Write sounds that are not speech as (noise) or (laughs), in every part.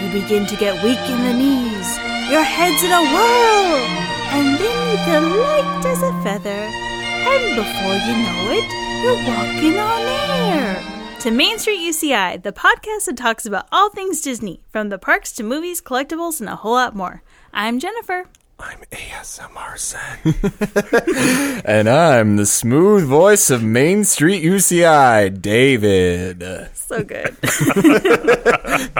You begin to get weak in the knees. Your head's in a whirl. And then you feel light as a feather. And before you know it, you're walking on air. To Main Street UCI, the podcast that talks about all things Disney, from the parks to movies, collectibles, and a whole lot more. I'm Jennifer. I'm ASMR Zen. (laughs) And I'm the smooth voice of Main Street UCI, David. So good. (laughs)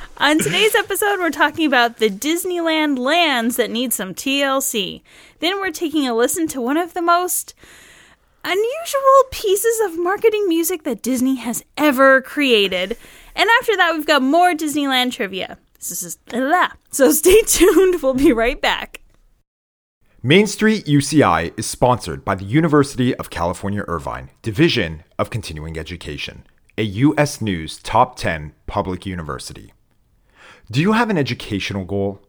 (laughs) On today's episode, we're talking about the Disneyland lands that need some TLC. Then we're taking a listen to one of the most unusual pieces of marketing music that Disney has ever created. And after that, we've got more Disneyland trivia. This is blah. So stay tuned. We'll be right back. Main Street UCI is sponsored by the University of California Irvine, Division of Continuing Education, a U.S. News Top 10 public university. Do you have an educational goal?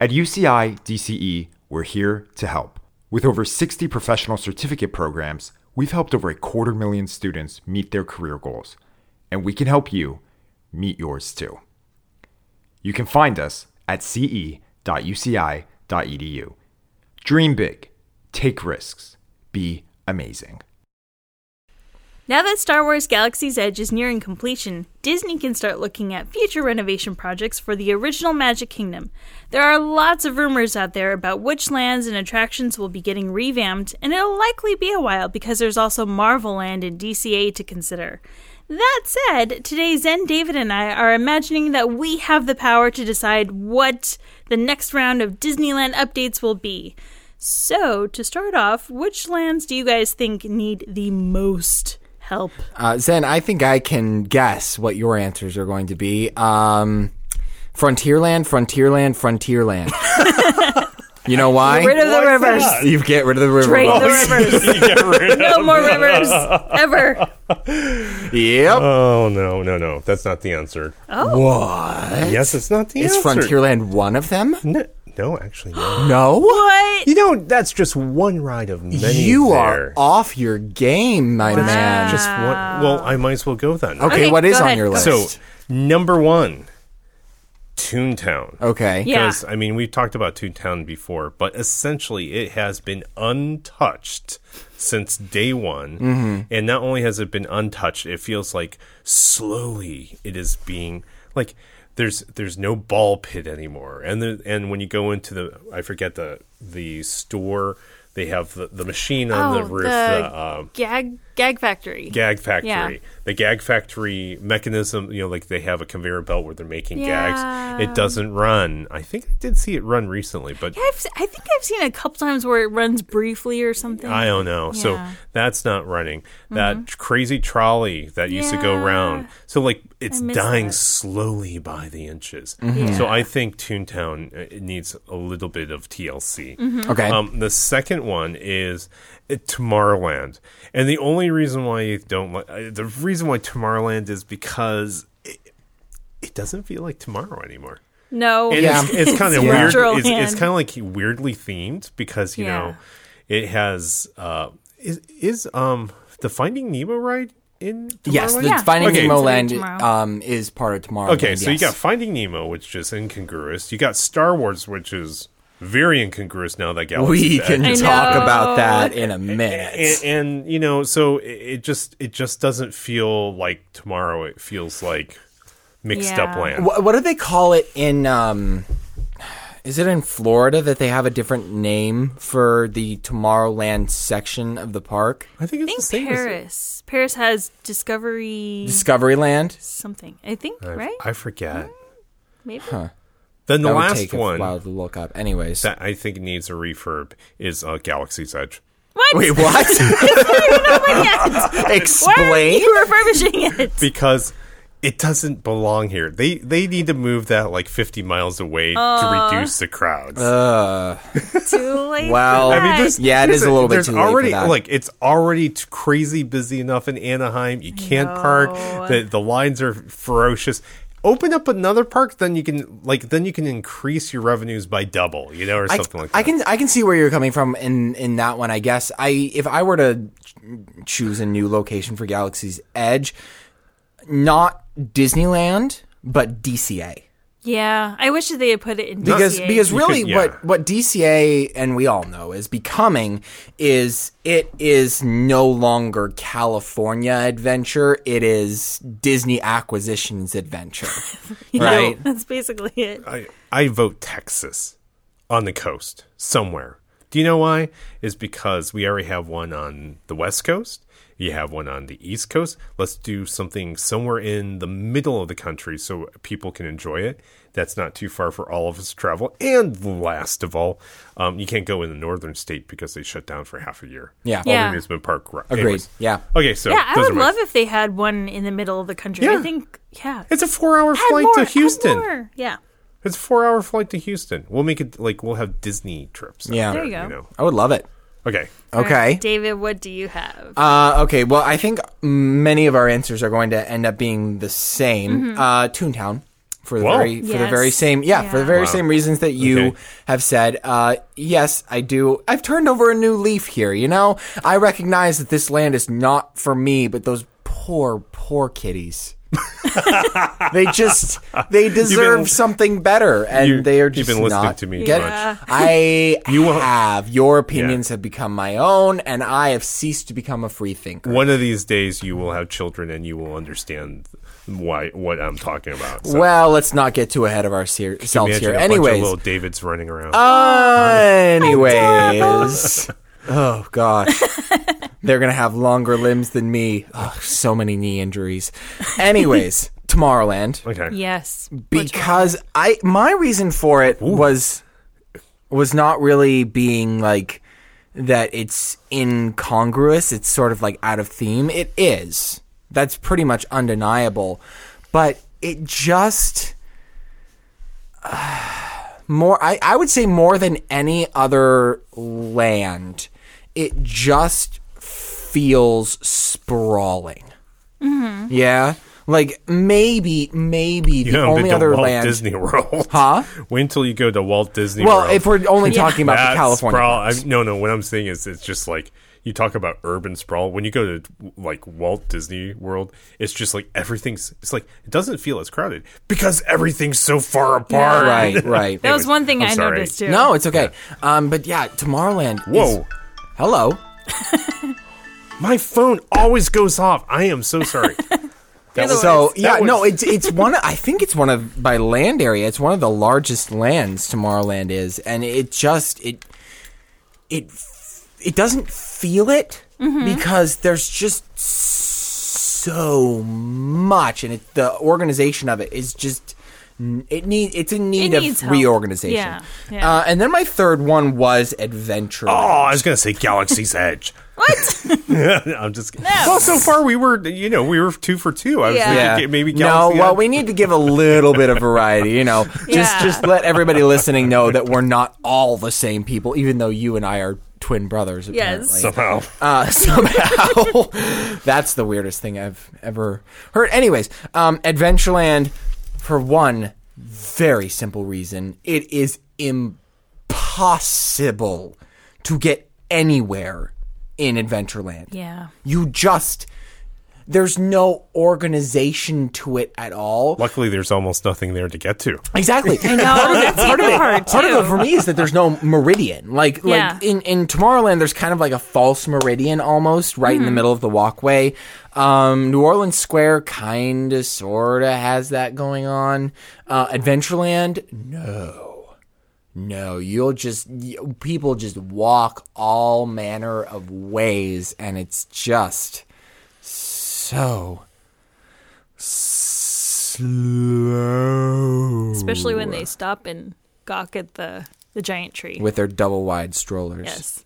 At UCI DCE, we're here to help. With over 60 professional certificate programs, we've helped over a quarter million students meet their career goals, and we can help you meet yours too. You can find us at ce.uci.edu. Dream big, take risks, be amazing. Now that Star Wars Galaxy's Edge is nearing completion, Disney can start looking at future renovation projects for the original Magic Kingdom. There are lots of rumors out there about which lands and attractions will be getting revamped, and it'll likely be a while because there's also Marvel Land and DCA to consider. That said, today Zen, David, and I are imagining that we have the power to decide what the next round of Disneyland updates will be. So, to start off, which lands do you guys think need the most help? Uh, Zen, I think I can guess what your answers are going to be. Um, Frontierland, Frontierland, Frontierland. (laughs) you know why? Rid of the rivers. You get rid of the river. Drain the boats. (laughs) rivers. Get rid (laughs) No of- more rivers ever. Yep. Oh no, no, no. That's not the answer. what? Yes, it's not the answer. Is answer. Frontierland one of them? No, no, actually, no. (gasps) No. What? you know, that's just one ride of many. You there. are off your game, my man. just one. Well, I might as well go then. okay, Okay, what is go on your list? So number one, Toontown. okay. Yeah. Because I mean, we've talked about Toontown before, but essentially, it has been untouched since day one. Mm-hmm. And not only has it been untouched, it feels like slowly it is being like there's there's no ball pit anymore. And the, and when you go into the I forget the the store, they have the, the machine on the Oh, roof, the the, uh, Gag Gag Factory. gag factory Yeah. the gag factory mechanism you know like they have a conveyor belt where they're making Yeah. gags it doesn't run i think i did see it run recently but Yeah, I've, s- I think I've seen a couple times where it runs briefly or something. i don't know so that's not running that tr- crazy trolley that used to go around so like it's dying that. slowly by the inches Yeah. so i think toontown uh, needs a little bit of tlc Okay. Um, the second one is uh, Tomorrowland, and the only reason why you don't like uh, the reason why Tomorrowland is because it, it doesn't feel like tomorrow anymore. no. And Yeah. it's, it's kind of It's weird. Natural It's, it's kind of like weirdly themed because you Yeah. know it has uh is is um the Finding Nemo ride in Tomorrowland? yes, the Yeah. Finding Okay. Nemo It's Land tomorrow. um, is part of tomorrow. Okay, so you got Finding Nemo, which is incongruous. You got Star Wars, which is very incongruous now that Galaxy's We Edge can I talk know. about that in a minute. and, and you know so it, it just it just doesn't feel like tomorrow it feels like mixed up land What, what do they call it in? Um, is it in Florida that they have a different name for the Tomorrowland section of the park? i think I it's think the same as- Paris. Paris has Discovery Discoveryland. something. I think, I, right? I forget Maybe. Then the that would last take one a while to look up. Anyways, that i think needs a refurb is uh, galaxy's edge What? wait, what? (laughs) (laughs) Why are Explain. you refurbishing it? because it doesn't belong here they they need to move that like 50 miles away to reduce the crowds Uh, Too late. (laughs) well, for I mean, there's- yeah, it is a little bit there's too late for already that. like it's already t- crazy busy enough in Anaheim. You can't park. The the lines are ferocious. Open up another park, then you can like then you can increase your revenues by double, you know, or I, something like that. I can I can see where you're coming from in in that one. I guess I if I were to choose a new location for Galaxy's Edge, not Disneyland, but DCA. Yeah, I wish that they had put it in because DCA. because You really could- yeah. what what DCA and we all know is becoming is it is no longer California adventure it is Disney acquisitions adventure (laughs) right that's basically it. I I vote Texas on the coast somewhere. Do you know why? Is because we already have one on the west coast. You have one on the east coast. Let's do something somewhere in the middle of the country so people can enjoy it. That's not too far for all of us to travel. And last of all, um, you can't go in the northern state because they shut down for half a year. Yeah. all Yeah. the amusement park. agreed Anyways. yeah Okay, so Yeah, I those would are my- love if they had one in the middle of the country. Yeah. I think, yeah. It's a four-hour flight more, to add Houston. more. Yeah. It's a four-hour flight to Houston. We'll make it like we'll have Disney trips. Yeah. There you there, go. know. I would love it Okay. All okay right, David, what do you have? Uh, okay, well, I think many of our answers are going to end up being the same. Uh, Toontown for the Whoa. very for the Yes. very same yeah, for the Yeah. very Wow. same reasons that you Okay. have said. Uh, yes, I do. I've turned over a new leaf here. You know, I recognize that this land is not for me, but those poor poor kitties. (laughs) they just they deserve been- something better, and You- they are just you've been listening not to me too get- much. I (laughs) You have your opinions have become my own, and I have ceased to become a free thinker. One of these days, you will have children, and you will understand why what I'm talking about. So, Well, let's not get too ahead of ourselves here. a bunch of Anyways, little Davids running around. anyways. (laughs) oh gosh. (laughs) They're going to have longer limbs than me. Ugh, so many knee injuries. Anyways, (laughs) Tomorrowland okay. yes. because I my reason for it was was not really being like that it's incongruous, it's sort of like out of theme. It is. That's pretty much undeniable. But it just (sighs) more I, I would say more than any other land it just feels sprawling yeah like maybe maybe You the haven't only been to other Walt land Disney World, Huh? (laughs) Wait until you go to Walt Disney World. well World. if we're only talking about the california sprawl. I, no, no. What I'm saying is, it's just like you talk about urban sprawl. When you go to like Walt Disney World, it's just like everything's. It's like it doesn't feel as crowded because everything's so far apart. right (laughs) right That was one thing I'm I sorry. noticed too. no it's okay um but yeah tomorrowland is- Whoa. Hello (laughs) My phone always goes off. I am so sorry. (laughs) That was- So yeah, was- no, it's it's one. Of, I think it's one of by land area. It's one of the largest lands Tomorrowland is, and it just it it it doesn't feel it mm-hmm. because there's just so much, and it, the organization of it is just. N- It need it's in need of help. reorganization. Yeah, yeah. Uh, and then my third one was Adventure. Oh, I was gonna say Galaxy's Edge. (laughs) What? (laughs) I'm just well. So far, we were you know we were two for two. I was Yeah. thinking maybe no. Galaxy Well, we need to give a little bit of variety. You know, (laughs) just Yeah. just let everybody listening know that we're not all the same people, even though you and I are twin brothers. Yes. Somehow. Uh, somehow, that's the weirdest thing I've ever heard. Anyways, um, Adventureland, for one very simple reason, it is impossible to get anywhere in Adventureland. yeah. You just there's no organization to it at all. Luckily, there's almost nothing there to get to. Exactly. I know, that's part of it. hard, part of it for me is that there's no meridian. Like Yeah. like in in Tomorrowland, there's kind of like a false meridian almost right Mm-hmm. in the middle of the walkway. Um, New Orleans Square kind of sort of has that going on. Uh, Adventureland, no. No, you'll just y- people just walk all manner of ways, and it's just so slow. Especially when they stop and gawk at the the giant tree. with their double wide strollers. yes.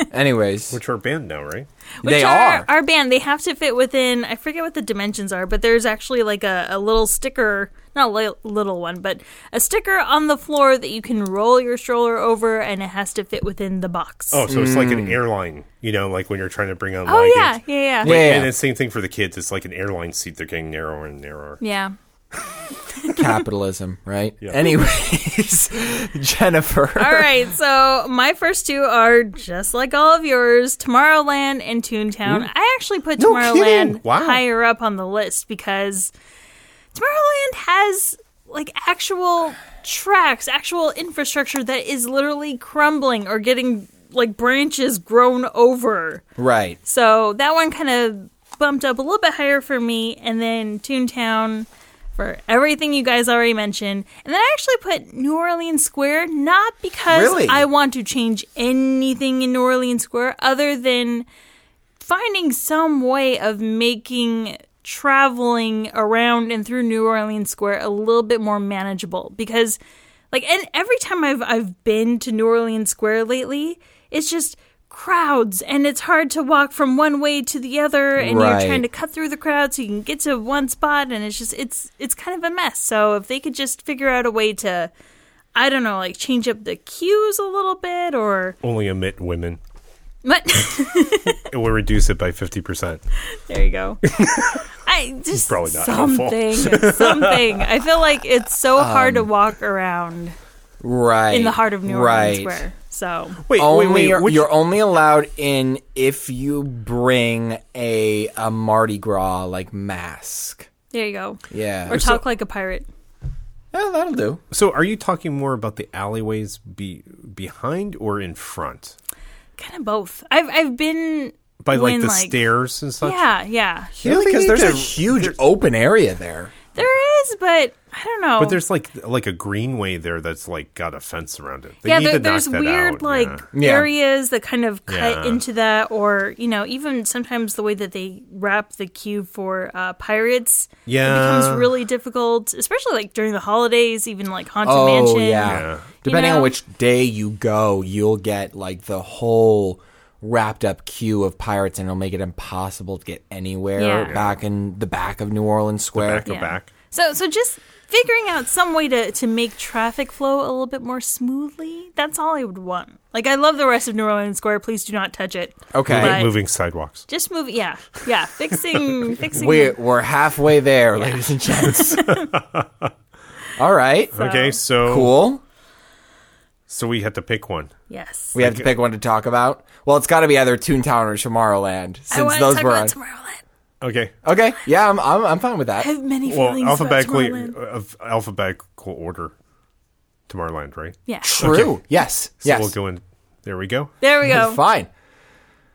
(laughs) (laughs) Anyways, Which are banned now, right? Which they are, are. our band. They have to fit within. I forget what the dimensions are, but there's actually like a, a little sticker, not a little one, but a sticker on the floor that you can roll your stroller over, and it has to fit within the box. Oh, so it's like Hmm. an airline. You know, like when you're trying to bring on. Oh, yeah, luggage. yeah, yeah, Yeah, yeah. And the same thing for the kids. It's like an airline seat. They're getting narrower and narrower. Yeah. (laughs) capitalism, right? Yeah. Anyways, (laughs) Jennifer. All right, so my first two are just like all of yours, Tomorrowland and Toontown. I actually put No Tomorrowland. Wow. higher up on the list because Tomorrowland has like actual tracks, actual infrastructure that is literally crumbling or getting like branches grown over. Right. So that one kind of bumped up a little bit higher for me, and then Toontown for everything you guys already mentioned. And then I actually put New Orleans Square, not because Really? I want to change anything in New Orleans Square, other than finding some way of making traveling around and through New Orleans Square a little bit more manageable because like and every time I've I've been to New Orleans Square lately it's just crowds and it's hard to walk from one way to the other and Right. you're trying to cut through the crowd so you can get to one spot and it's just it's it's kind of a mess so if they could just figure out a way to I don't know like change up the queues a little bit or Only omit women. But (laughs) It will reduce it by 50%. There you go. (laughs) I just Probably not helpful. something, something. I feel like it's so (laughs) hard to um, walk around Right. in the heart of New Orleans right. Square. So Wait, only wait, wait. you're, which- you're only allowed in if you bring a a Mardi Gras like mask. there you go. Yeah. Or talk like a pirate. yeah, that'll do. so are you talking more about the alleyways be, behind or in front? Kind of both. I've I've been By like when, the like- stairs and such? Yeah, yeah. Really? Because there's a to- huge open area there. There is, but I don't know. But there's like like a greenway there that's like got a fence around it. They yeah, need there, to knock there's that weird out, like yeah. Yeah. areas that kind of cut Yeah. into that, or you know, even sometimes the way that they wrap the queue for uh, pirates, Yeah. it becomes really difficult, especially like during the holidays, even like haunted Oh mansion. yeah. Yeah. Depending know? on which day you go, you'll get like the whole wrapped up queue of pirates, and it'll make it impossible to get anywhere Yeah. back in the back of New Orleans Square. Back of back. So so just figuring out some way to to make traffic flow a little bit more smoothly. That's all I would want. Like I love the rest of New Orleans Square. Please do not touch it. Okay. But- Moving sidewalks. Just move. Yeah, yeah. Fixing (laughs) fixing. We're, the- we're halfway there, ladies and (laughs) gents. (laughs) All right. Okay, so Cool. So we had to pick one. yes. We have to pick one to talk about. Well, it's got to be either Toontown or Tomorrowland, I since want to those talk were about on. Tomorrowland. Okay. Okay, yeah, I'm, I'm I'm fine with that. I have many Well, feelings alphabetically about Tomorrowland. of alphabetical order. Tomorrowland, right? Yeah. True. Yes. So yes. we'll go in. There we go. There we go. (laughs) Fine.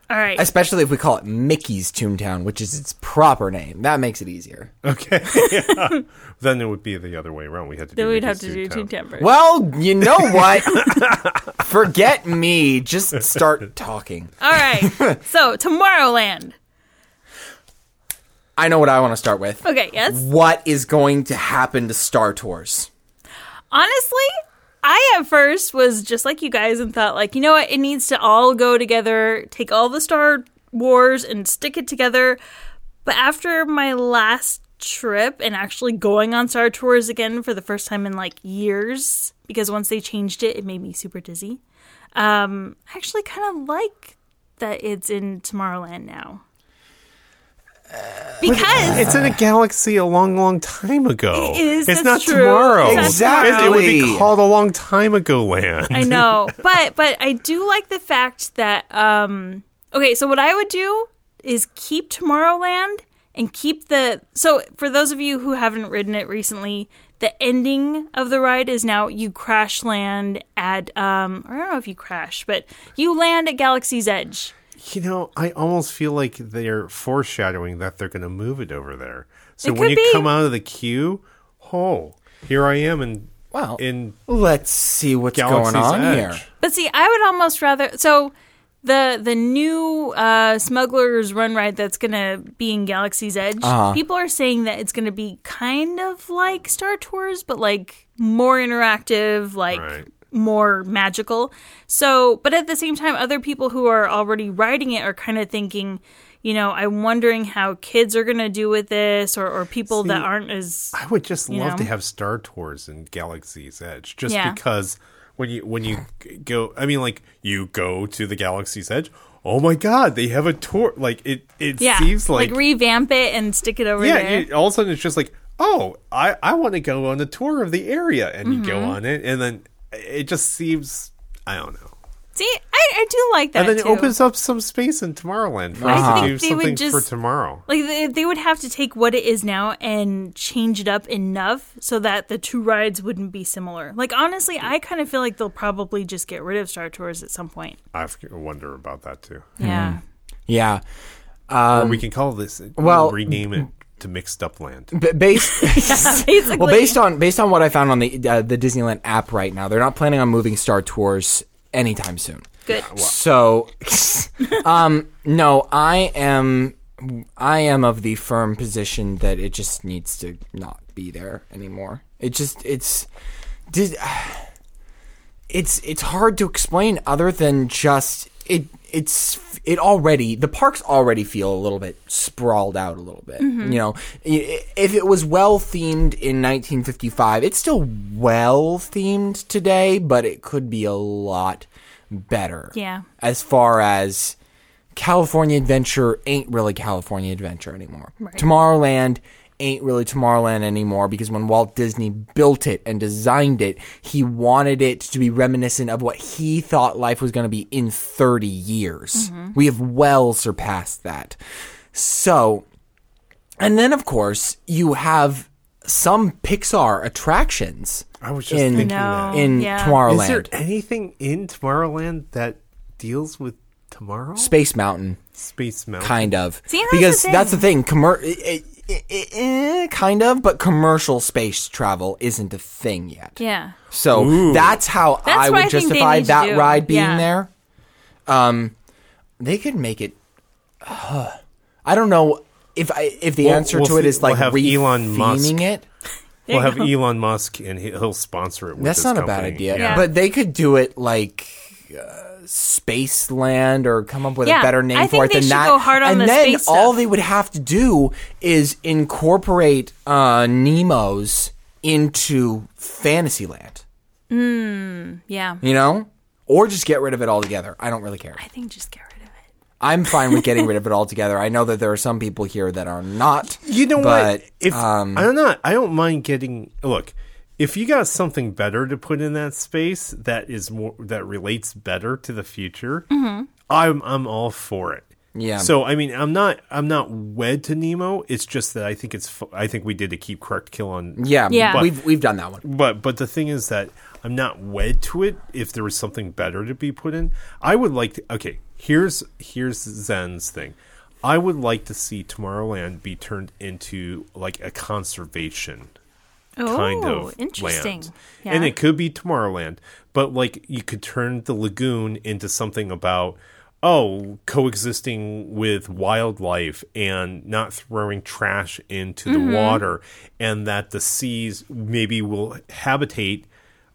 All right. Especially if we call it Mickey's Toontown, which is its proper name. That makes it easier. Okay. (laughs) Yeah. Then it would be the other way around. We had to. Then do we'd Mickey's have to do Toontown. Toon Timber. Well, you know (laughs) what? Forget me. Just start talking. All right. (laughs) so Tomorrowland. I know what I want to start with. Okay. Yes. What is going to happen to Star Tours? Honestly, I at first was just like you guys and thought like, you know what, it needs to all go together, take all the Star Wars and stick it together. But after my last trip and actually going on Star Tours again for the first time in like years, because once they changed it, it made me super dizzy. Um, I actually kind of like that it's in Tomorrowland now. Because It's in a galaxy a long, long time ago. It is, It's not true. tomorrow. Exactly. It, it would be called a long time ago land. I know, (laughs) but but I do like the fact that um okay, so what I would do is keep Tomorrowland and keep the so for those of you who haven't ridden it recently, the ending of the ride is now you crash land at um I don't know if you crash, but you land at Galaxy's Edge. You know, I almost feel like they're foreshadowing that they're going to move it over there. So It when could you be. come out of the queue, oh, here I am in Well, in let's see what's Galaxy's going on Edge. here. But see, I would almost rather so the the new uh, Smuggler's Run ride that's gonna be in Galaxy's Edge. Uh-huh. People are saying that it's gonna be kind of like Star Tours, but like more interactive, like Right. More magical. So, but at the same time, other people who are already riding it are kind of thinking. You know, I'm wondering how kids are gonna do with this, or, or people that aren't as I would just love to have Star Tours in Galaxy's Edge, just Yeah. because when you when you go, I mean, like you go to the Galaxy's Edge. Oh my God, they have a tour. Like it, it yeah, seems like, revamp it and stick it over yeah. there. You, all of a sudden, it's just like, oh, I I want to go on a tour of the area, and you go Mm-hmm. on it, and then it just seems, I don't know. See, I, I do like that and then too. it opens up some space in Tomorrowland for I us to do they would something for tomorrow. Like they, they would have to take what it is now and change it up enough so that the two rides wouldn't be similar. Like honestly, I kind of feel like they'll probably just get rid of Star Tours at some point. I wonder about that too. Yeah. Yeah. or we can call this. Um, well- rename it to Mixed Up Land. B- based (laughs) (laughs) Basically. well based on based on what I found on the uh, the Disneyland app right now, they're not planning on moving Star Tours anytime soon. Good. So, (laughs) um, no, I am, I am of the firm position that it just needs to not be there anymore. It just, it's, did, (sighs) it's, it's hard to explain other than just it. It's it already the parks already feel a little bit sprawled out a little bit. Mm-hmm. You know, if it was well themed in 1955, it's still well themed today, but it could be a lot better. Yeah. As far as California Adventure ain't really California Adventure anymore. Right. Tomorrowland ain't really Tomorrowland anymore because when Walt Disney built it and designed it, he wanted it to be reminiscent of what he thought life was going to be in 30 years. We have well surpassed that. So, and then of course, you have some Pixar attractions I was just in, thinking No. that. in Yeah. Tomorrowland. Is there anything in Tomorrowland that deals with tomorrow? Space Mountain. Space Mountain. kind of See, that's because the that's the thing. thing Commer- eh, eh, eh, eh, kind of but commercial space travel isn't a thing yet Yeah. so that's how That's i what would I think they justify need to that do. ride being Yeah. there um they could make it i don't know if I, if the We'll- answer we'll to it see- is like we'll have Elon Musk. re-theming it We'll have Elon Musk, and he- he'll sponsor it. With that's his not a bad company. idea Yeah. but they could do it like uh, Spaceland or come up with Yeah, a better name I for think it they than should that. go hard on and the then space all stuff. they would have to do is incorporate uh, Nemo's into Fantasyland. Yeah. You know, or just get rid of it altogether. I don't really care. I think just get rid of it. I'm fine with getting (laughs) rid of it altogether. I know that there are some people here that are not. You know but, what? If um, I'm not, I don't mind getting. Look, if you got something better to put in that space that is more that relates better to the future, mm-hmm. I'm I'm all for it. Yeah. So I mean, I'm not I'm not wed to Nemo. It's just that I think it's I think we did a keep correct kill on. Yeah, Yeah. we've we've done that one. But but the thing is that I'm not wed to it. If there was something better to be put in, I would like to. Okay, here's here's Zen's thing. I would like to see Tomorrowland be turned into like a conservation Oh, kind of interesting. land. Yeah. And it could be Tomorrowland, but like you could turn the lagoon into something about oh, coexisting with wildlife and not throwing trash into Mm-hmm. the water and that the seas maybe will habitate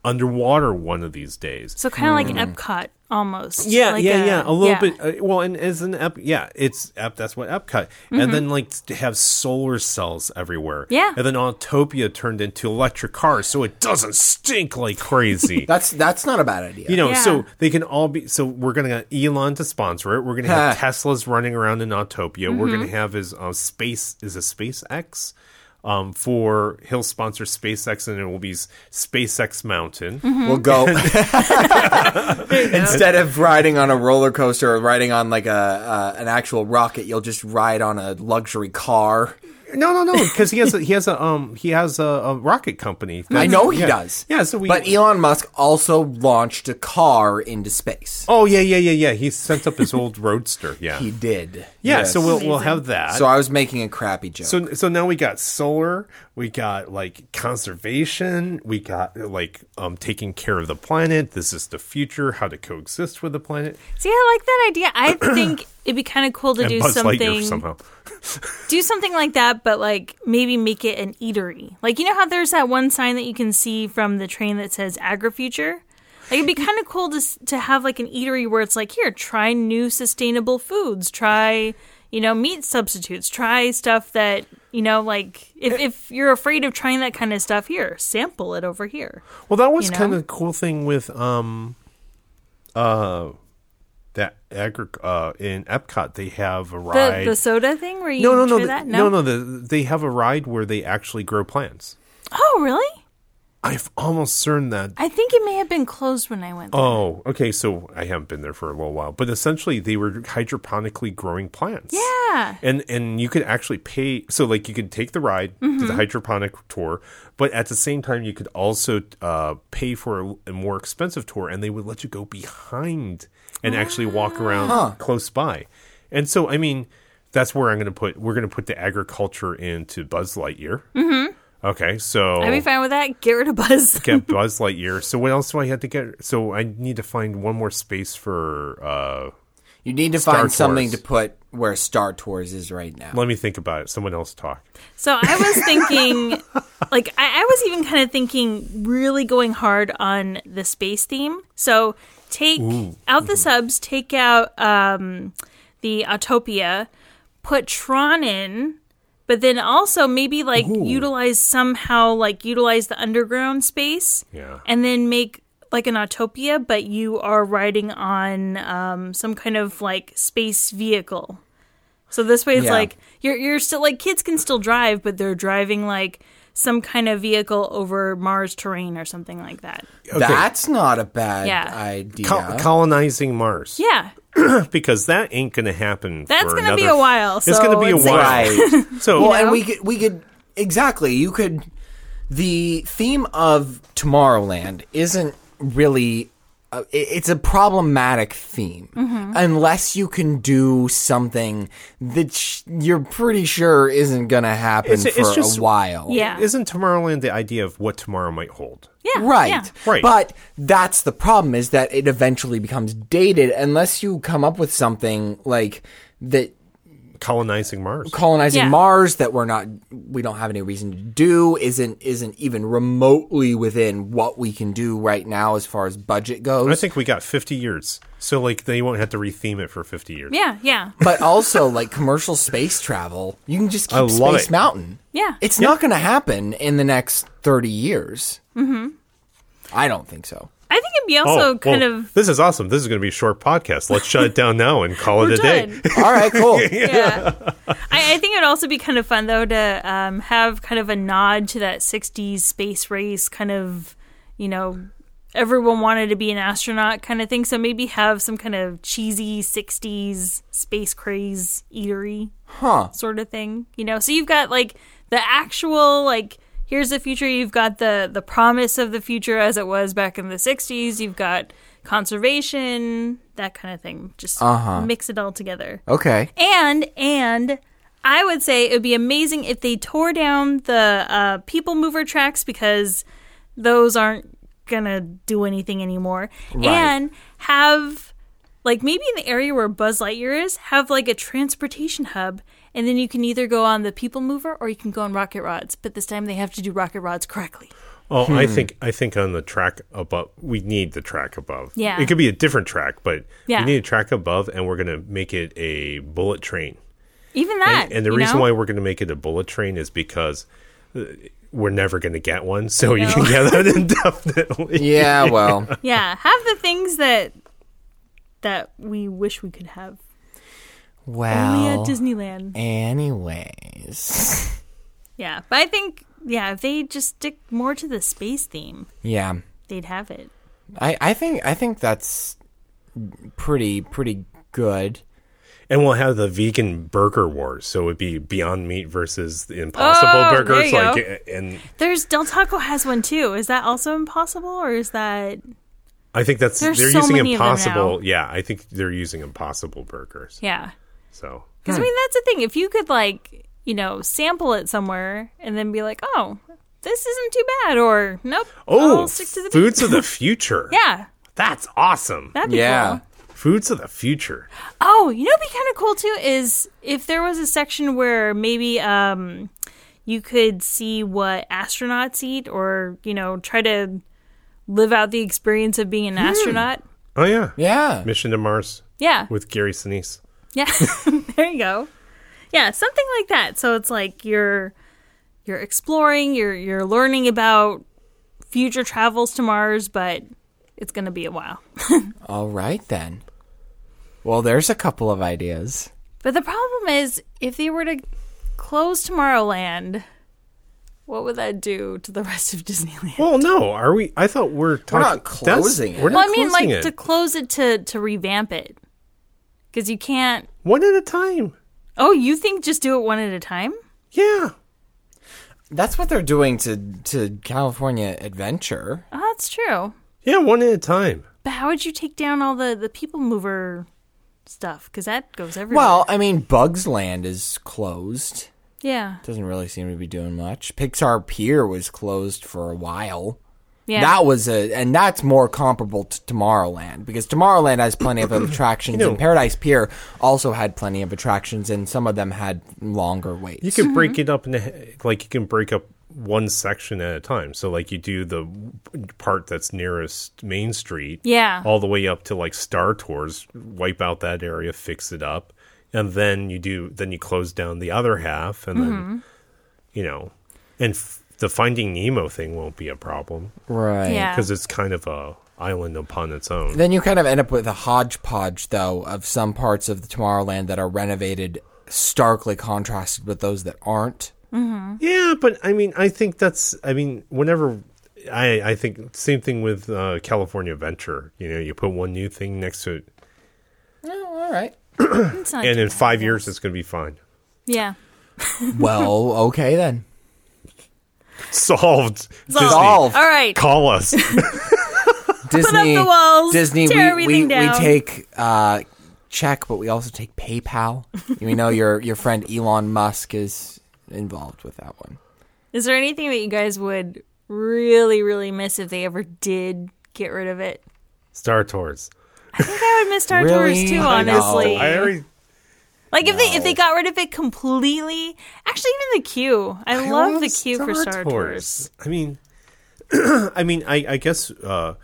underwater one of these days. so kind of like Epcot almost. Hmm. Yeah, Like yeah, a- yeah. A little yeah. bit. Uh, well, and as an ep, yeah, it's ep. That's what Epcot. And then like to have solar cells everywhere. Mm-hmm. Yeah. And then Autopia turned into electric cars, so it doesn't stink like crazy. (laughs) That's that's not a bad idea. you know, Yeah. so they can all be. So we're gonna get Elon to sponsor it. We're gonna have (laughs) Teslas running around in Autopia. We're Mm-hmm. gonna have his uh, space. Is a SpaceX. Um, for he'll sponsor SpaceX and it will be SpaceX Mountain. Mm-hmm. We'll go (laughs) (laughs) instead of riding on a roller coaster or riding on like a uh, an actual rocket. You'll just ride on a luxury car. No, no, no, (laughs) because he has a, he has a um he has a, a rocket company. I know he yeah. does. Yeah, so we. But Elon Musk also launched a car into space. oh yeah, yeah, yeah, yeah. He sent up his old roadster. Yeah, He did. yeah. Yes. So we'll we'll have that. So I was making a crappy joke. So so now we got solar, we got like conservation, we got like um taking care of the planet. This is the future, how to coexist with the planet. See, I like that idea. I (clears throat) think it'd be kind of cool to And do Buzz something. Somehow. (laughs) do something like that, but like maybe make it an eatery. Like you know how there's that one sign that you can see from the train that says AgriFuture. Like it'd be kind of cool to to have like an eatery where it's like here, try new sustainable foods, try you know meat substitutes, try stuff that you know like if if you're afraid of trying that kind of stuff here, sample it over here. Well, that was You know? kind of the cool thing with um uh that agri- uh in Epcot they have a ride. the soda thing where you no, no, no, the- no, no. The, they have a ride where they actually grow plants. Oh, really? I've almost certain that. I think it may have been closed when I went there. Oh, okay. So I haven't been there for a little while, but essentially they were hydroponically growing plants. Yeah. and and you could actually pay. So like you could take the ride to Mm-hmm. the hydroponic tour, but at the same time you could also uh, pay for a, a more expensive tour, and they would let you go behind and actually walk around close by. And so I mean, that's where I'm going to put. We're going to put the agriculture into Buzz Lightyear. Mm-hmm. Okay, so I'd be fine with that. Get rid of Buzz. (laughs) get (laughs) Buzz Lightyear. So what else do I have to get? So I need to find one more space for. uh You need to Star find something to put where Star Tours is right now. Let me think about it. Someone else talk. So I was thinking, (laughs) like, I, I was even kind of thinking, really going hard on the space theme. So take out the subs, take out um, the Autopia, put Tron in, but then also maybe like utilize somehow, like utilize the underground space, Yeah. and then make like an Autopia, but you are riding on um, some kind of like space vehicle. So this way, it's Yeah. like you're you're still like kids can still drive, but they're driving like some kind of vehicle over Mars terrain or something like that. That's not a bad Yeah. idea. Col- colonizing Mars. Yeah, (clears throat) because that ain't going to happen. That's gonna be a while, it's going to be a while. right. (laughs) So well, know? and we could we could exactly. You could. The theme of Tomorrowland isn't really. Uh, it- it's a problematic theme Mm-hmm. unless you can do something that sh- you're pretty sure isn't going to happen It's- for it's just- a while. yeah, isn't Tomorrowland the idea of what tomorrow might hold? yeah, Right. yeah. Right. But that's the problem is that it eventually becomes dated unless you come up with something like that Colonizing Mars. colonizing Yeah. Mars that we're not we don't have any reason to do isn't isn't even remotely within what we can do right now as far as budget goes. I think we got 50 years. So like they won't have to retheme it for 50 years. Yeah, yeah, but also like commercial space travel, you can just keep I love Space it. Mountain. yeah. It's not going to happen in the next 30 years. Mm-hmm. I don't think so. I think it'd be also Oh, kind well, of This is awesome. This is going to be a short podcast. Let's shut it (laughs) down now and call it a day. (laughs) All right, cool. (laughs) yeah. I, I think it would also be kind of fun though to um, have kind of a nod to that '60s space race kind of, you know, everyone wanted to be an astronaut kind of thing. So maybe have some kind of cheesy '60s space craze eatery Huh. sort of thing. You know, so you've got like the actual like here's the future. You've got the the promise of the future as it was back in the '60s. You've got conservation, that kind of thing. Just mix it all together. Okay. And and I would say it would be amazing if they tore down the uh, people mover tracks because those aren't gonna do anything anymore. And have like maybe in the area where Buzz Lightyear is, have like a transportation hub, and then you can either go on the people mover or you can go on rocket rods. But this time they have to do rocket rods correctly. Oh, I think I think on the track above, we need the track above. Yeah. it could be a different track, but Yeah. we need a track above, and we're going to make it a bullet train. Even that. And, and the you reason know? why we're going to make it a bullet train is because uh, we're never going to get one, so you can get that (laughs) indefinitely. Yeah, well. yeah, have the things that that we wish we could have Well. only at Disneyland. Anyways. (laughs) Yeah, but I think yeah, if they just stick more to the space theme, Yeah. they'd have it. I, I think I think that's pretty pretty good. And we'll have the vegan burger wars, so it'd be Beyond Meat versus the Impossible Oh, there burgers. you Like, go. and There's Del Taco has one too. Is that also impossible, or is that I think that's There's they're so using many of them Impossible. now. Yeah, I think they're using Impossible burgers. yeah? So Because I mean, that's the thing. If you could like you know sample it somewhere and then be like, oh, this isn't too bad, or nope, Oh, I'll stick to the foods of the future. (laughs) yeah, That's awesome. that'd be Yeah. cool. Foods of the future. Oh, you know, what'd be kind of cool too is if there was a section where maybe um you could see what astronauts eat, or you know, try to live out the experience of being an astronaut. Oh yeah. Yeah. Mission to Mars Yeah, with Gary Sinise. (laughs) yeah. there you go. Yeah, something like that. So it's like you're you're exploring, you're you're learning about future travels to Mars, but it's gonna be a while. (laughs) All right then. Well, there's a couple of ideas. But the problem is, if they were to close Tomorrowland, what would that do to the rest of Disneyland? Well, no, are we? I thought we're talking. not closing it. We're Well, not I mean, closing like it. to close it to to revamp it, because you can't. one at a time. Oh, you think just do it one at a time? Yeah, That's what they're doing to to California Adventure. Oh, that's true. yeah, one at a time. But how would you take down all the the people mover stuff? Because that goes everywhere. Well, I mean, Bugs Land is closed. yeah, Doesn't really seem to be doing much. Pixar Pier was closed for a while. Yeah. That was a, and that's more comparable to Tomorrowland because Tomorrowland has plenty of (coughs) attractions, You know- and Paradise Pier also had plenty of attractions, and some of them had longer waits. You can break it up into like you can break up one section at a time. So like you do the part that's nearest Main Street, Yeah. all the way up to like Star Tours, wipe out that area, fix it up, and then you do then you close down the other half, and Mm-hmm. then you know, and f- the Finding Nemo thing won't be a problem right. Yeah. because it's kind of a island upon its own. Then you kind of end up with a hodgepodge, though, of some parts of the Tomorrowland that are renovated, starkly contrasted with those that aren't. Yeah, but I mean, I think that's. I mean, whenever I, I think same thing with uh, California Adventure. You know, you put one new thing next to it, Oh, all right. And in five years, it's going to be fine. yeah. Well, (laughs) okay then. Solved. Disney, Solved. All right. Call us. (laughs) Disney, the walls, Disney, tear we, we, everything we down. take uh, check, but we also take PayPal. we know your your friend Elon Musk is involved with that one. Is there anything that you guys would really, really miss if they ever did get rid of it? Star Tours. I think I would miss Star Really? Tours too, I honestly. I already. Like if they if they got rid of it completely, actually even the queue. I, love, the queue for Star Tours. I mean, (clears throat) I mean, I, I guess uh,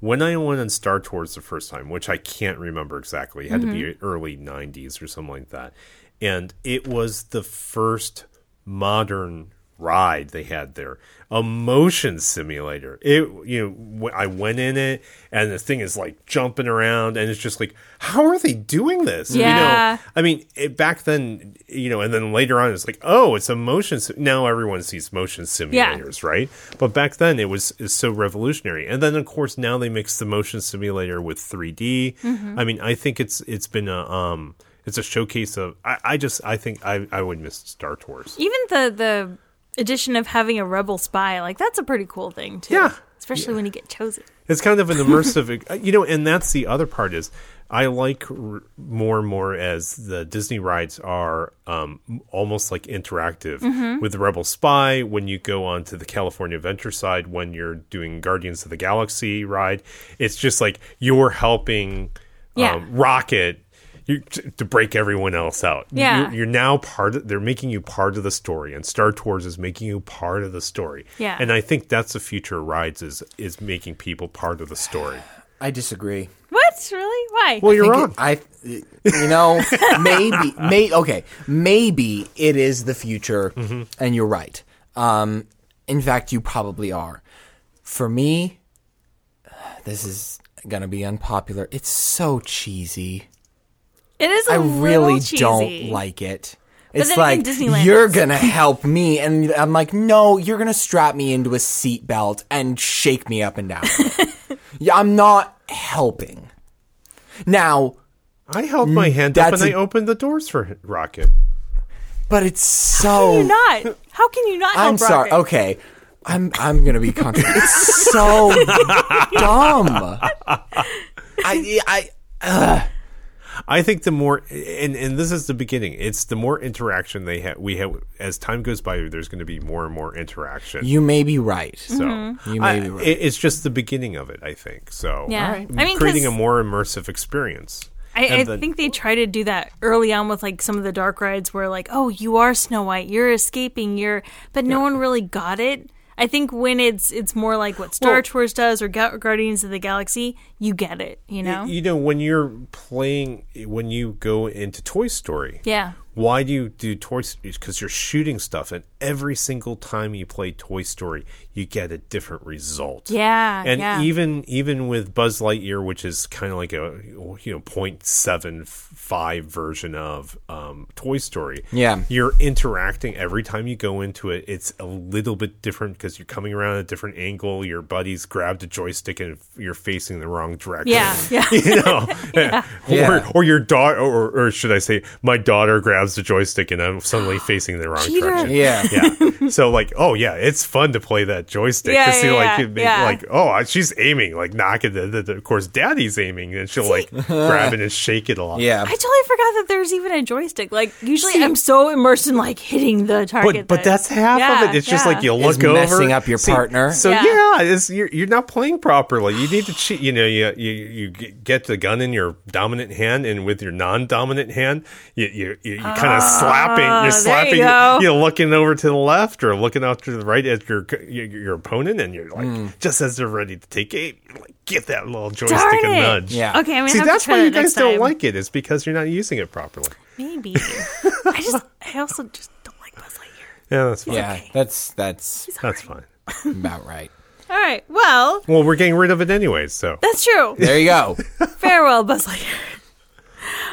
when I went on Star Tours the first time, which I can't remember exactly, it had to be Mm-hmm. early noineties or something like that, and it was the first modern ride they had there a motion simulator it you know i went in it and the thing is like jumping around and it's just like how are they doing this you Yeah. know I mean, it, back then, you know, and then later on, it's like, oh, it's a motion. Sim-. Now everyone sees motion simulators, right? But back then, it was is so revolutionary. And then, of course, now they mix the motion simulator with 3D. Mm-hmm. I mean, I think it's it's been a um, it's a showcase of. I, I just I think I I would miss Star Tours. Even the the addition of having a rebel spy, like that's a pretty cool thing too. Yeah. Especially when you get chosen. It's kind of an (laughs) immersive, you know, and that's the other part is I like r- more and more as the Disney rides are um, almost like interactive with the Rebel Spy. When you go on to the California Adventure side, when you're doing Guardians of the Galaxy ride, it's just like you're helping Yeah. um, Rocket. You, to, to break everyone else out. Yeah. You're, you're now part of, they're making you part of the story, and Star Tours is making you part of the story. Yeah. And I think that's the future of rides is is making people part of the story. I disagree. What? Really? Why? Well, you're wrong. it- I, you know, (laughs) maybe, may okay, maybe it is the future, Mm-hmm. and you're right. Um, in fact, you probably are. For me, this is gonna be unpopular. It's so cheesy. It is. I I really don't like it. It's like you're gonna (laughs) help me, and I'm like, no, you're gonna strap me into a seatbelt and shake me up and down. (laughs) yeah, I'm not helping. Now, I held my mm, hand up and I a- opened the doors for Rocket. but it's so. How can you so. not? How can you not? I'm sorry. Rocket? Okay, I'm I'm gonna be contra It's so (laughs) dumb. I I. I think the more and and this is the beginning. It's the more interaction they have. We have as time goes by. There's going to be more and more interaction. You may be right. so mm-hmm. You may I- be right. it- it's just the beginning of it. I think so. Yeah. Alright. I mean, creating a more immersive experience. I, I then- think they try to do that early on with like some of the dark rides where like, oh, you are Snow White, you're escaping, you're, but no one really got it. I think when it's it's more like what Star Well- Tours does or Ga- Guardians of the Galaxy, you get it, you know? You know when you're playing when you go into Toy Story. yeah. why do you do Toy Story? Because you're shooting stuff, and every single time you play Toy Story, you get a different result. Yeah, and yeah. even even with Buzz Lightyear, which is kind of like a you know 0.75 version of um, Toy Story. Yeah. you're interacting every time you go into it. It's a little bit different because you're coming around a different angle. Your buddies grabbed a joystick and you're facing the wrong direction. Yeah, yeah. (laughs) you know, (laughs) Yeah. or or your daughter, or, or should I say, my daughter grabs the joystick and I'm suddenly (gasps) facing the wrong Cheater. direction. Yeah. yeah. So like, oh yeah, it's fun to play that joystick. Yeah, to see yeah, like, yeah, it make, yeah. like, oh, she's aiming, like knock it. The, the, the- of course, Daddy's aiming, and she'll like (laughs) grab it and shake it a lot. Yeah. I totally forgot that there's even a joystick. Like usually, I'm so immersed in like hitting the target. But but that's half Yeah, of it. It's just like you Is look over, messing up your partner. So Yeah. yeah, it's, you're you're not playing properly. You need to (sighs) cheat. You know, you you you get the gun in your dominant hand, and with your non-dominant hand, you you you, you kind of slapping. Ah, You're you slapping. go. You are looking over to the left or looking out to the right at your your, your opponent, and you're like Hmm. just as they're ready to take aim, like give that little joystick Darn a nudge. Yeah. Okay, I'm See, have that's to try why you guys don't time. like it. it. Is because you're not using it properly. Maybe. (laughs) I just, I also just don't like Buzz Lightyear. Yeah, that's fine. Yeah, okay. that's that's That's fine. about right. All right. Well, Well, we're getting rid of it anyways, so. that's true. There you go. (laughs) Farewell, Buzz Lightyear.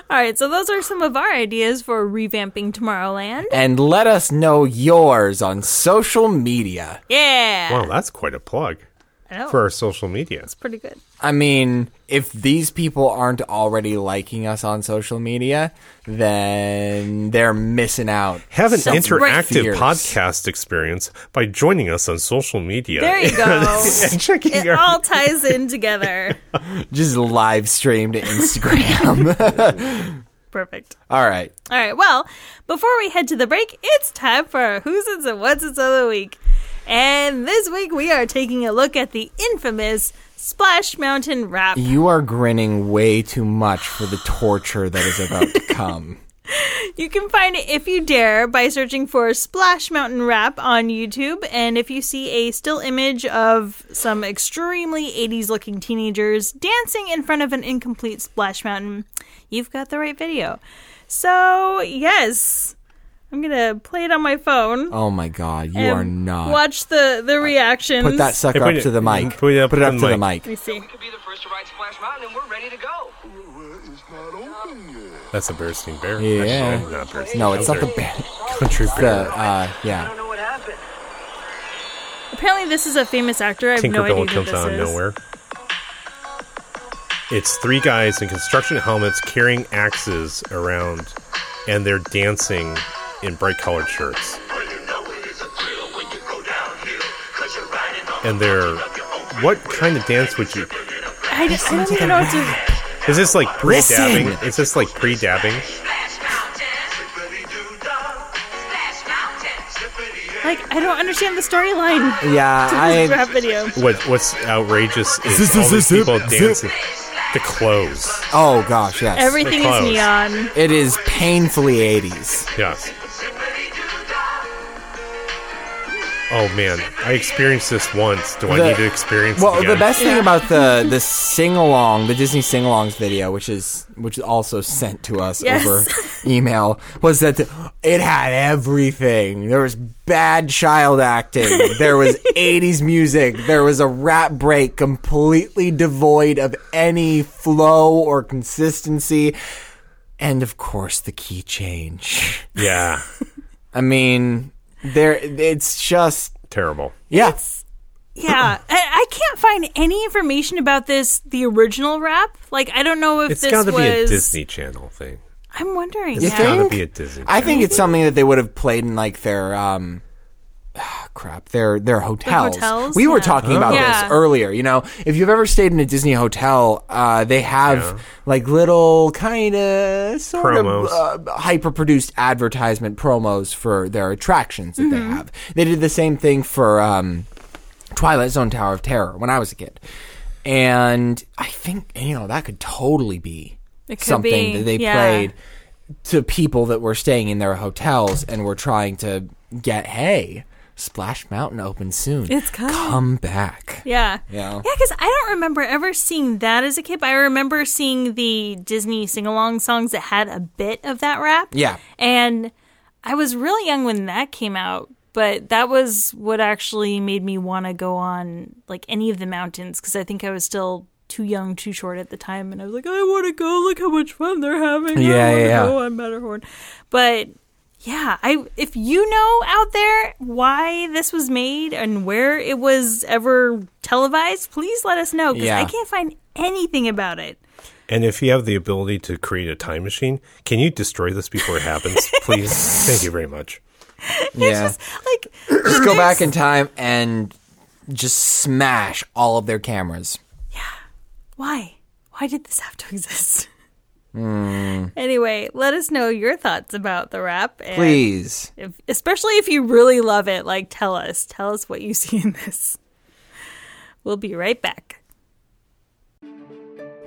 All right, so those are some of our ideas for revamping Tomorrowland. and let us know yours on social media. Yeah. Well, that's quite a plug I know. Oh. for our social media. It's pretty good. I mean, if these people aren't already liking us on social media, then they're missing out. Have an Some interactive fierce. podcast experience by joining us on social media. There you (laughs) go. and checking It our. all ties in together. (laughs) Just live stream to Instagram. (laughs) Perfect. All right. All right. Well, before we head to the break, it's time for our Who's It's and What's It's of the Week. And this week we are taking a look at the infamous Splash Mountain Rap. You are grinning way too much for the torture that is about to (laughs) come. You can find it if you dare by searching for Splash Mountain Rap on YouTube. And if you see a still image of some extremely 80s looking teenagers dancing in front of an incomplete Splash Mountain, you've got the right video. So, yes, I'm going to play it on my phone. Oh my god, you and are not. Watch the, the reactions. Put that sucker Hey, put up it- to the mic. put it up Put it to up the to the mic. mic. Let me see. could be the first to ride Splash Mountain, and we're ready to go. That's a bursting bear. Yeah. Actually, not bursting. No, it's not the Bear. band. (laughs) country The bear. uh, I yeah. don't know what happened. Apparently, this is a famous actor. I have no idea Tinkerbell who comes this out of is. nowhere. It's three guys in construction helmets carrying axes around, and they're dancing in bright colored shirts. And they're. What kind of dance would you. I, just, I don't even know what to. Is this like pre dabbing? Listen. Is this like pre dabbing? Like, I don't understand the storyline. Yeah, (laughs) I rap video. What What's outrageous is Zip, all these zip, people zip, dancing. The clothes. Oh gosh, yes. Everything is neon. it is painfully 80s. Yes. Oh man, I experienced this once. Do I need to experience Well, it again? the best thing about the (laughs) the sing along, the Disney sing alongs video, which is which is also sent to us Yes. over email, was that it had everything. There was bad child acting. there was (laughs) 80s music. There was a rap break completely devoid of any flow or consistency. And of course, the key change. Yeah, (laughs) I mean, there it's just terrible. yeah. Yeah, I, I can't find any information about this, the original rap. Like, I don't know if It's this got to was. be a Disney Channel thing. I'm wondering. You yeah. Got to be a Disney. I think it's something that they would have played in like their um crap, their their hotels. hotels? We were Yeah. talking about Yeah. this earlier. You know, if you've ever stayed in a Disney hotel, uh, they have Yeah. like little kind of sort Promos. of uh, hyper produced advertisement promos for their attractions that they have. They did the same thing for um, Twilight Zone Tower of Terror when I was a kid. And I think you know that could totally be could something be, that they yeah. played to people that were staying in their hotels and were trying to get hey Splash Mountain opens soon. It's coming. Come back. Yeah. Yeah. Yeah, because I don't remember ever seeing that as a kid. But I remember seeing the Disney sing along songs that had a bit of that rap. Yeah. And I was really young when that came out, but that was what actually made me want to go on like any of the mountains because I think I was still too young, too short at the time, and I was like, I want to go. Look how much fun they're having. I Yeah, to yeah, go on Matterhorn. But yeah, I if you know out there why this was made and where it was ever televised, please let us know because Yeah. I can't find anything about it. And if you have the ability to create a time machine, can you destroy this before it happens, (laughs) please? Thank you very much. Yeah. Just like Just go back in time and just smash all of their cameras. Yeah. Why? Why did this have to (laughs) exist? Hmm. Anyway, let us know your thoughts about the rap. And Please. if, especially if you really love it, like tell us. Tell us what you (laughs) see in this. We'll be right back.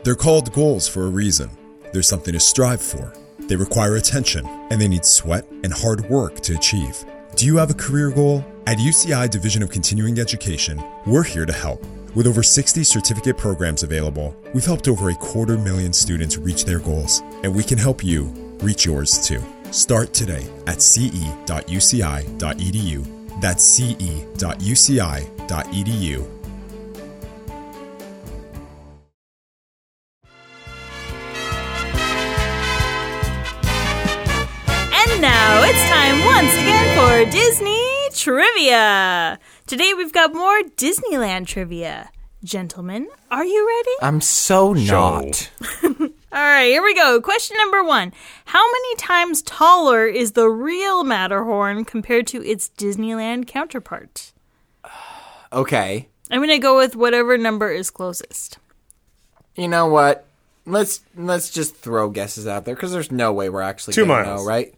They're called goals for a reason. There's something to strive for. They require attention, and they need sweat and hard work to achieve. Do you have a career goal? At UCI Division of Continuing Education, we're here to help. With over 60 certificate programs available, we've helped over a quarter million students reach their goals, and we can help you reach yours too. Start today at ce.uci.edu. That's ce.uci.edu. And now it's time once again for Disney Trivia. Today we've got more Disneyland trivia. Gentlemen, are you ready? I'm so not. (laughs) All right, here we go. Question number one How many times taller is the real Matterhorn compared to its Disneyland counterpart? (sighs) Okay. I'm going to go with whatever number is closest. You know what? Let's let's just throw guesses out there because there's no way we're actually Two gonna miles. know, right?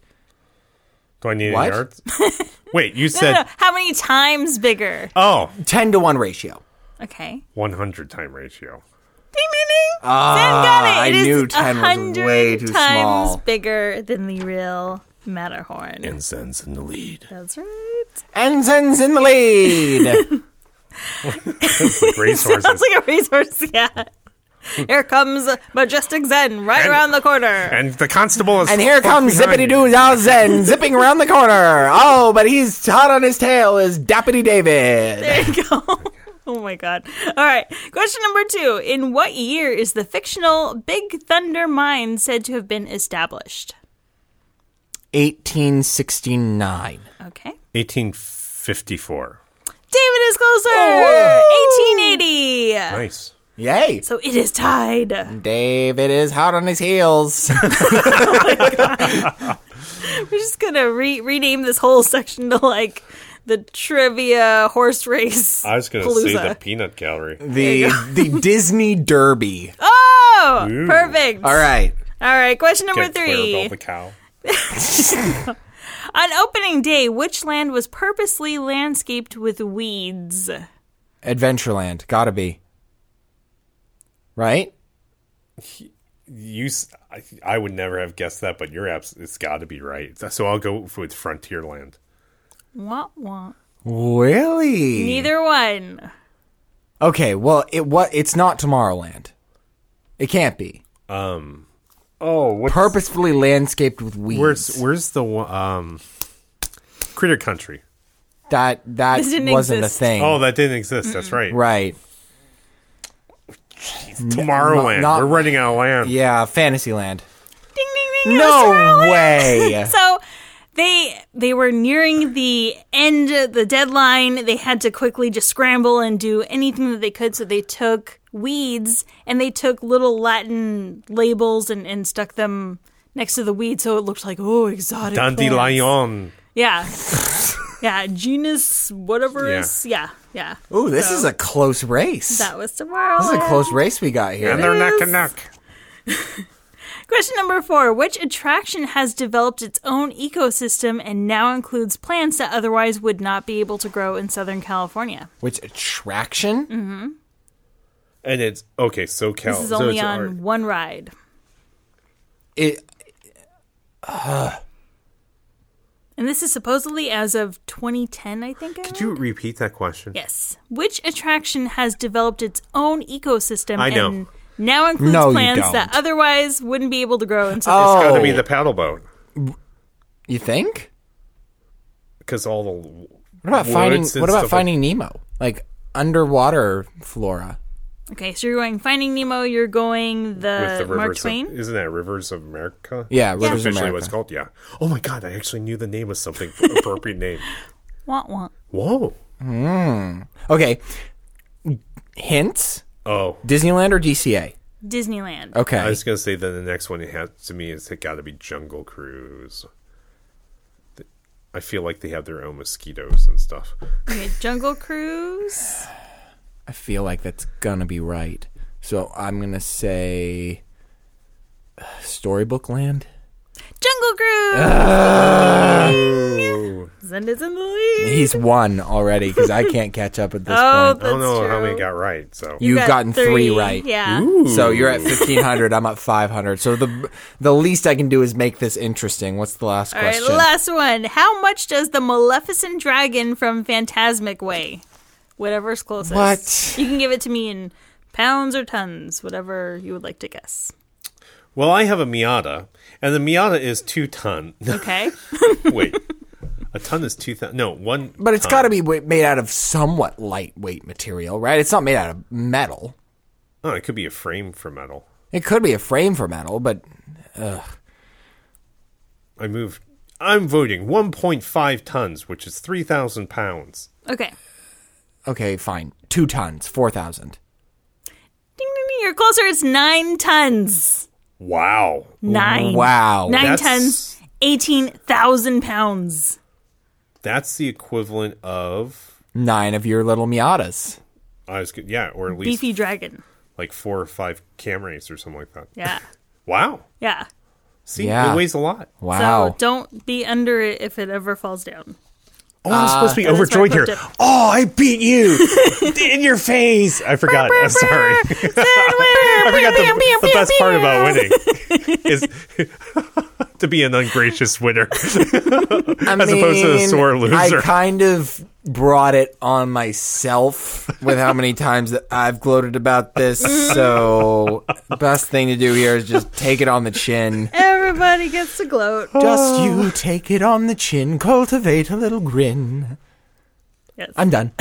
Do I need What? any yards? (laughs) Wait, you said no, no. How many times bigger? oh, Ten to one ratio. Okay. 100 time ratio. Ding, ding, ding. Ah, Sam got it. I knew 10 was way too times small. bigger than the real Matterhorn. And Zen's in the lead. That's right. Ensign's in the lead. (laughs) The gray (laughs) Sounds like a racehorse. Yeah. (laughs) Here comes Majestic Zen right And- around the corner. And the constable is. and here comes zippity-doo-zao Zen (laughs) zipping around the corner. Oh, but he's hot on his tail is Dappity David. There you go. (laughs) Oh my god. All right. Question number two. In what year is the fictional Big Thunder Mine said to have been established? 1869. Okay. 1854. David is closer. Oh, 1880. Nice. Yay. So it is tied. David is hot on his heels. (laughs) Oh We're just gonna re- rename this whole section to like the trivia horse race. I was going to say palooza. the peanut gallery. the the (laughs) Disney Derby. Oh, Ooh. perfect. All right. All right. Question number Get three. Clarabelle the cow. (laughs) On opening day, which land was purposely landscaped with weeds? Adventureland. Gotta be. Right? You, I would never have guessed that, but your abs, it's got to be right. So I'll go with Frontierland. Wah, wah. Really? Neither one. Okay, well, it what it's not Tomorrowland. It can't be. Um. Oh, what? Purposefully landscaped with weeds. Where's where's the um, Critter Country? that that didn't wasn't exist. a thing. Oh, that didn't exist. That's right. right. Tomorrowland. not- We're running out of land. Yeah, Fantasyland. Ding ding ding. No Tomorrowland. way. (laughs) So they they were nearing the end, the deadline. They had to quickly just scramble and do anything that they could. So they took weeds and they took little Latin labels and, and stuck them next to the weeds, so it looked like oh exotic. plants. Dandelion. Yeah. (laughs) Yeah, genus whatever Yeah. is yeah, yeah. Ooh, this is a close race. That was tomorrow. this is a close race we got here. And they're neck and neck. (laughs) Question number four Which attraction has developed its own ecosystem and now includes plants that otherwise would not be able to grow in Southern California? Which attraction? Mm. Hmm. And it's okay. So Cal. This is so only it's on art. one ride. It And this is supposedly as of 2010, I think. I Could you repeat that question? Yes. Which attraction has developed its own ecosystem I know. and now includes No, you plants that otherwise wouldn't be able to grow in such Oh. It's got to be the paddle boat You think? because all the What about finding? What about stuff like- finding Nemo? Like underwater flora. A... Okay, so you're going Finding Nemo, you're going the, the Mark? Twain. Of, isn't that Rivers of America? Yeah, Rivers of officially America. what it's called. Yeah. Oh my god, I actually knew the name of something (laughs) appropriate name. Want want. Whoa. Hmm. Okay. Hints: Oh, Disneyland or DCA? Disneyland. Okay. I was gonna say that the next one it has to me is it got to be Jungle Cruise. I feel like they have their own mosquitoes and stuff. Okay, Jungle Cruise. I feel like that's gonna be right. So I'm gonna say uh, Storybook Land. Jungle Cruise. Oh, Zenda's in the lead. He's won already because I can't catch up at this Oh, point. I don't That's know how many got right. So You've got gotten three, right. Yeah. So you're at fifteen hundred. I'm at five hundred. So the the least I can do is make this interesting. What's the last All right, question? last one. How much does the Maleficent dragon from Fantasmic weigh? Whatever's closest. What? You can give it to me in pounds or tons, whatever you would like to guess. well, I have a Miata, and the Miata is two ton. (laughs) Okay. Wait, a ton is two thousand. No, one. but it's got to be wa- made out of somewhat lightweight material, right? It's not made out of metal. Oh, it could be a frame for metal. It could be a frame for metal, but ugh. I moved. I'm voting 1.5 tons, which is 3,000 pounds. Okay. Okay, fine. Two tons, four thousand. Ding, ding, ding. You're closer. It's nine tons. Wow. Nine. Wow. Nine That's- tons. 18,000 pounds. That's the equivalent of. Nine of your little Miatas. I was good. Yeah, or at least Beefy dragon. like four or five Camrys or something like that. Yeah. (laughs) Wow. Yeah. See, Yeah. it weighs a lot. Wow. So don't be under it if it ever falls down. Oh, I'm supposed to be my overjoyed here. tip. Oh, I beat you (laughs) in your face. I forgot. I'm sorry. (laughs) I forgot the, the best part about winning (laughs) is to be an ungracious winner. As opposed to a sore loser. I kind of brought it on myself with how many times that I've gloated about this. So, best thing to do here is just take it on the chin. Everybody gets to gloat. Just you take it on the chin, cultivate a little grin. Yes. I'm done. (laughs)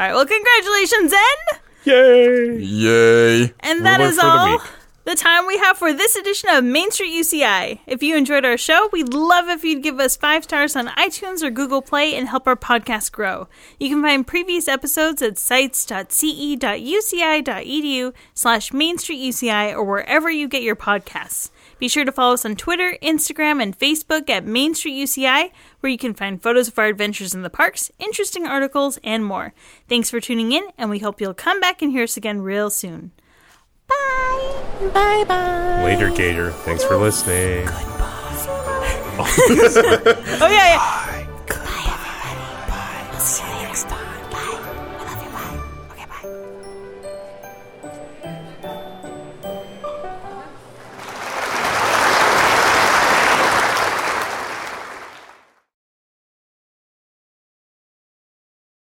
All right. Well, congratulations, Zen. Yay! Yay. And that Reward is for the all week. The time we have for this edition of Main Street UCI. If you enjoyed our show, we'd love if you'd give us five stars on iTunes or Google Play and help our podcast grow. You can find previous episodes at sites.ce.uci.edu slash Main Street UCI or wherever you get your podcasts. Be sure to follow us on Twitter, Instagram, and Facebook at Main Street UCI, where you can find photos of our adventures in the parks, interesting articles, and more. Thanks for tuning in, and we hope you'll come back and hear us again real soon. Bye. Bye bye. Later, Gator. Thanks for listening. (laughs) Oh, yeah, yeah.